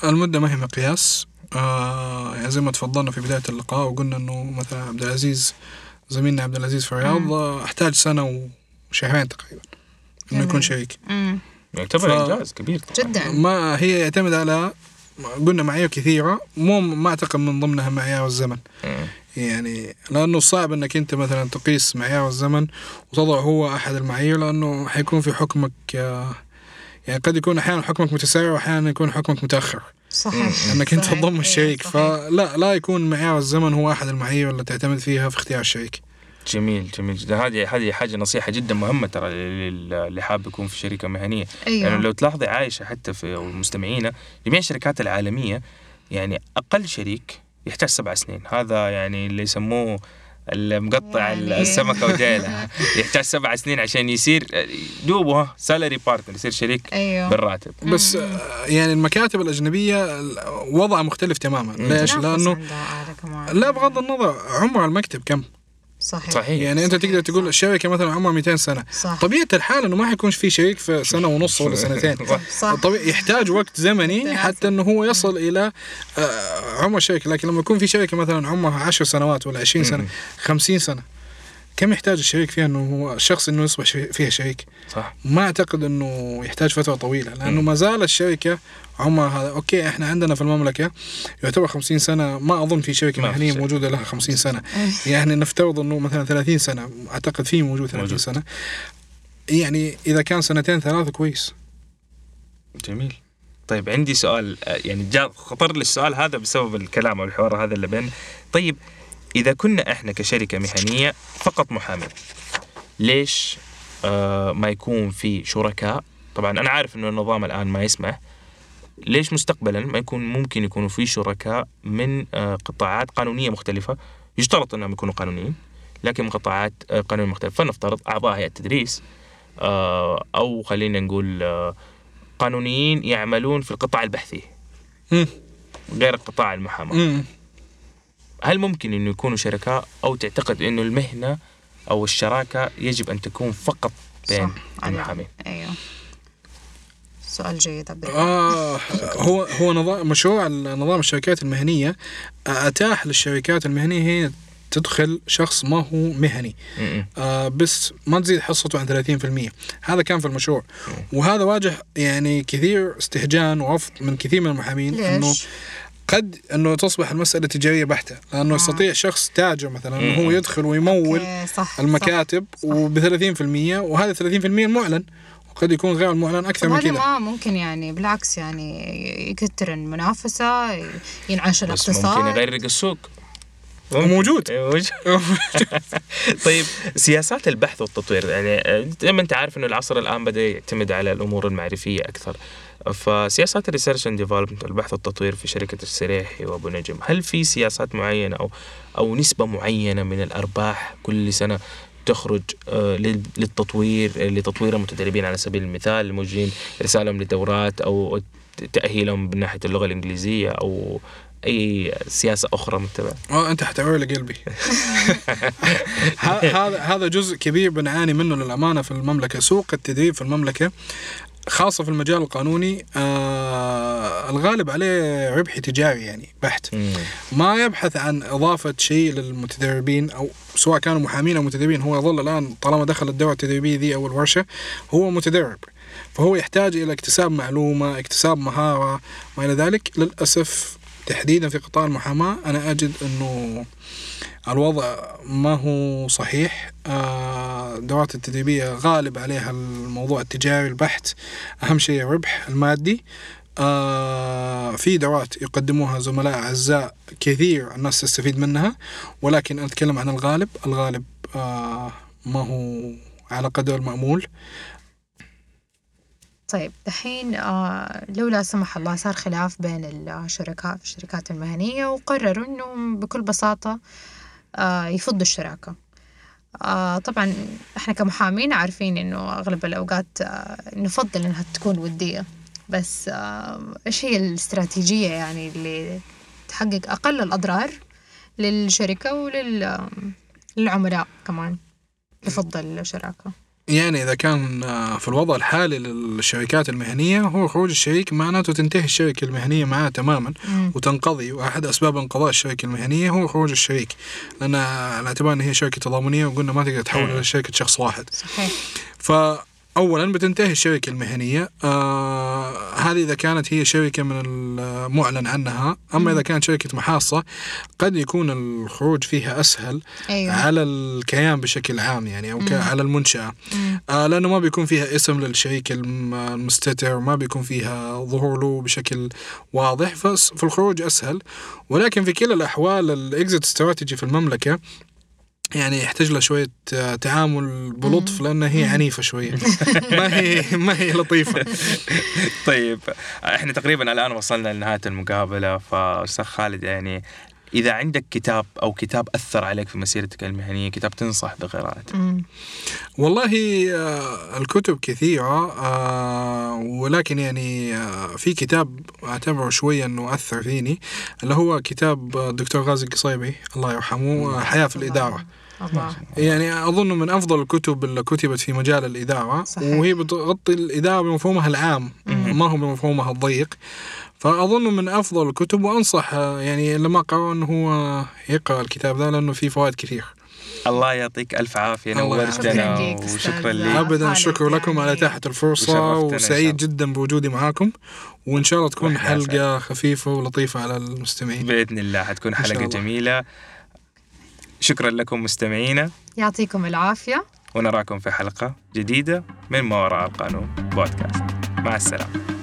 المدة ما هي مقياس. آه يعني زي ما تفضلنا في بداية اللقاء وقلنا إنه مثلا عبد العزيز زميلنا عبد العزيز في الرياض آه، أحتاج سنة وشهرين تقريبا إنه يكون. شريك. امم يعتبر ف- إنجاز كبير طبعا. جدا. ما هي يعتمد على قلنا معايير كثيرة مو ما أعتقد من ضمنها معيار الزمن. مم. يعني لأنه صعب إنك أنت مثلا تقيس معيار الزمن وتضع هو أحد المعايير لأنه حيكون في حكمك آه، يعني قد يكون أحيانا حكمك متسارع واحيانا يكون حكمك متأخر. صحيح. إنك أنت. تضم إيه، الشريك. صحيح. فلا لا يكون معيار الزمن هو أحد المعايير اللي تعتمد فيها في اختيار الشريك. جميل جميل جدا. هذه هذه حاجة نصيحة جدا مهمة ترى لل- اللي حاب يكون في شركة مهنية. أيوه. يعني لو تلاحظي عايشة حتى في ومستمعينا جميع الشركات العالمية يعني أقل شريك يحتاج سبع سنين. هذا يعني اللي يسموه المقطع يعني- السمكة وديلها يحتاج سبع سنين عشان يصير دوبه salary partner يصير شريك أيوه. بالراتب. بس آه، يعني المكاتب الأجنبية وضعها مختلف تماما. ليش؟ لأنه لا بغض النظر عمر المكتب كم؟ صحيح. صحيح. يعني أنت صحيح، تقدر تقول صح. الشركة مثلا عمرها 200 سنة. صح. طبيعة الحال إنه ما حيكونش في شريك في سنة ونص ولا سنتين. صح. طبيعي يحتاج وقت زمني. حتى إنه هو يصل إلى آه، عمر الشركة لكن لما يكون في شركة مثلا عمرها 10 سنوات ولا 20 سنة 50 سنة كم يحتاج الشريك فيها إنه هو الشخص إنه يصبح فيها شريك؟ صح. ما أعتقد إنه يحتاج فترة طويلة لأنه ما زال الشركة عمرها هذا أوكي إحنا عندنا في المملكة يعتبر 50 سنة ما أظن في شركة مهنية. موجودة لها 50 سنة. يعني نفترض إنه مثلا 30 سنة أعتقد في موجود 30 موجود. سنة. يعني إذا كان سنتين ثلاثة كويس. جميل. طيب عندي سؤال آه، يعني جاء خطر لي السؤال هذا بسبب الكلام أو الحوار هذا اللي بين طيب إذا كنا إحنا كشركة مهنية فقط محامين. ليش آه ما يكون في شركاء؟ طبعا أنا عارف إنه النظام الآن ما يسمح. ليش مستقبلا ما يكون ممكن يكونوا في شركاء من آه قطاعات قانونية مختلفة؟ يشترط إنهم يكونوا قانونيين لكن من قطاعات آه قانونيه مختلفه فلنفترض أعضاء هيئة التدريس أو خلينا نقول قانونيين يعملون في القطاع البحثي. غير قطاع المحاماة. مم. هل ممكن إنه يكونوا شركاء أو تعتقد إنه المهنة أو الشراكة يجب أن تكون فقط بين صح. المحامين؟ أيوه. سؤال جيد عبد الرحمن آه هو هو نظام مشروع نظام الشركات المهنية أتاح للشركات المهنية هي تدخل شخص ما هو مهني. آه بس ما تزيد حصته عن 30% هذا كان في المشروع. وهذا واجه يعني كثير استهجان ورفض من كثير من المحامين إنه ليش؟ قد أنه تصبح المسألة تجاريه بحتة لأنه يستطيع شخص تاجر مثلا انه هو يدخل ويمول صح المكاتب وب 30% وهذا 30% المعلن وقد يكون غير المعلن أكثر من كذا. ما ممكن يعني بالعكس يعني يكثر المنافسة ينعش الاقتصاد. ممكن يغرق السوق. موجود. إيه، موجود. طيب سياسات البحث والتطوير يعني آه، زي ما أنت عارف إنه العصر الآن بدأ يعتمد على الأمور المعرفية أكثر. فسياسات ال research and development البحث والتطوير في شركة السريحي وأبو نجم هل في سياسات معينة أو أو نسبة معينة من الأرباح كل سنة تخرج آه، لل- للتطوير لتطوير المتدربين على سبيل المثال الموجهين ارسالهم لدورات أو تأهيلهم من ناحية اللغة الإنجليزية أو أي سياسة أخرى متبعة؟ آه أنت حتعور لي قلبي. هذا هذا جزء كبير بنعاني منه للأمانة في المملكة سوق التدريب في المملكة. خاصة في المجال القانوني آه الغالب عليه ربح تجاري يعني بحت. مم. ما يبحث عن إضافة شيء للمتدربين أو سواء كانوا محامين أو متدربين. هو يظل الآن طالما دخل الدوره التدريبيه ذي أو الورشه هو متدرب. فهو يحتاج إلى اكتساب معلومة اكتساب مهارة ما إلى ذلك. للأسف تحديدا في قطاع المحاماة أنا أجد إنه الوضع ما هو صحيح. آه، الدورات التدريبية غالب عليها الموضوع التجاري البحت أهم شيء الربح المادي. آه، في دورات يقدموها زملاء أعزاء كثير الناس تستفيد منها ولكن أتكلم عن الغالب. الغالب آه، ما هو على قدر المأمول. طيب دحين آه، لو لا سمح الله صار خلاف بين الشركاء في الشركات المهنية وقرروا إنهم بكل بساطة آه، يفضوا الشراكة. آه، طبعا إحنا كمحامين عارفين إنه أغلب الأوقات آه، نفضل إنها تكون ودية. بس آه، إيش هي الاستراتيجية يعني اللي تحقق أقل الأضرار للشركة وللعملاء كمان؟ يفضل الشراكة. يعني إذا كان آه، في الوضع الحالي للشركات المهنية هو خروج الشريك معناته تنتهي الشركة المهنية معاه تماما مم. وتنقضي وأحد أسباب انقضاء الشركة المهنية هو خروج الشريك لأن على اعتبار أن هي شركة تضامنية وقلنا ما تقدر تحول. إلى شركة شخص واحد صحيح ف اولا بتنتهي الشركة المهنية. آه هذه إذا كانت هي شركه من المعلن عنها. أما إذا كانت شركه محاصة قد يكون الخروج فيها أسهل أيوة. على الكيان بشكل عام يعني أو ك- على المنشأة. آه لأنه ما بيكون فيها اسم للشريك الم- المستتر ما بيكون فيها ظهور له بشكل واضح فالخروج أسهل. ولكن في كلا الأحوال الاكزيت استراتيجي في المملكة يعني يحتاج لها شوية آه، تعامل بلطف لأنها هي عنيفة شوية. ما هي ما هي لطيفة. طيب إحنا تقريبا الآن وصلنا لنهاية المقابلة فأستاذ خالد يعني إذا عندك كتاب أو كتاب أثر عليك في مسيرتك المهنية كتاب تنصح بقراءته. والله آه، الكتب كثيرة آه، ولكن يعني آه، في كتاب أعتبره شوية أنه أثر فيني اللي هو كتاب الدكتور غازي القصيبي الله يرحمه حياة في الإدارة. الله يعني أظن من أفضل الكتب اللي كتبت في مجال الإدارة صحيح. وهي بتغطي الإدارة بمفهومها العام ما هو بمفهومها الضيق فأظن من أفضل الكتب وأنصح آه، يعني اللي ما قرأ أنه هو يقرأ الكتاب ذا لأنه فيه فوائد كثير الله يعطيك ألف عافية. نورتنا وشكرا. لك ابدا شكرا لكم يعني على إتاحة الفرصة وشرفتنا إن شاء وسعيد. جدا بوجودي معاكم وإن شاء الله تكون. حلقة خفيفة ولطيفة على المستمعين بإذن الله حتكون حلقة الله. جميلة شكرا لكم مستمعينا. يعطيكم العافية. ونراكم في حلقة جديدة من ما وراء القانون بودكاست. مع السلامة.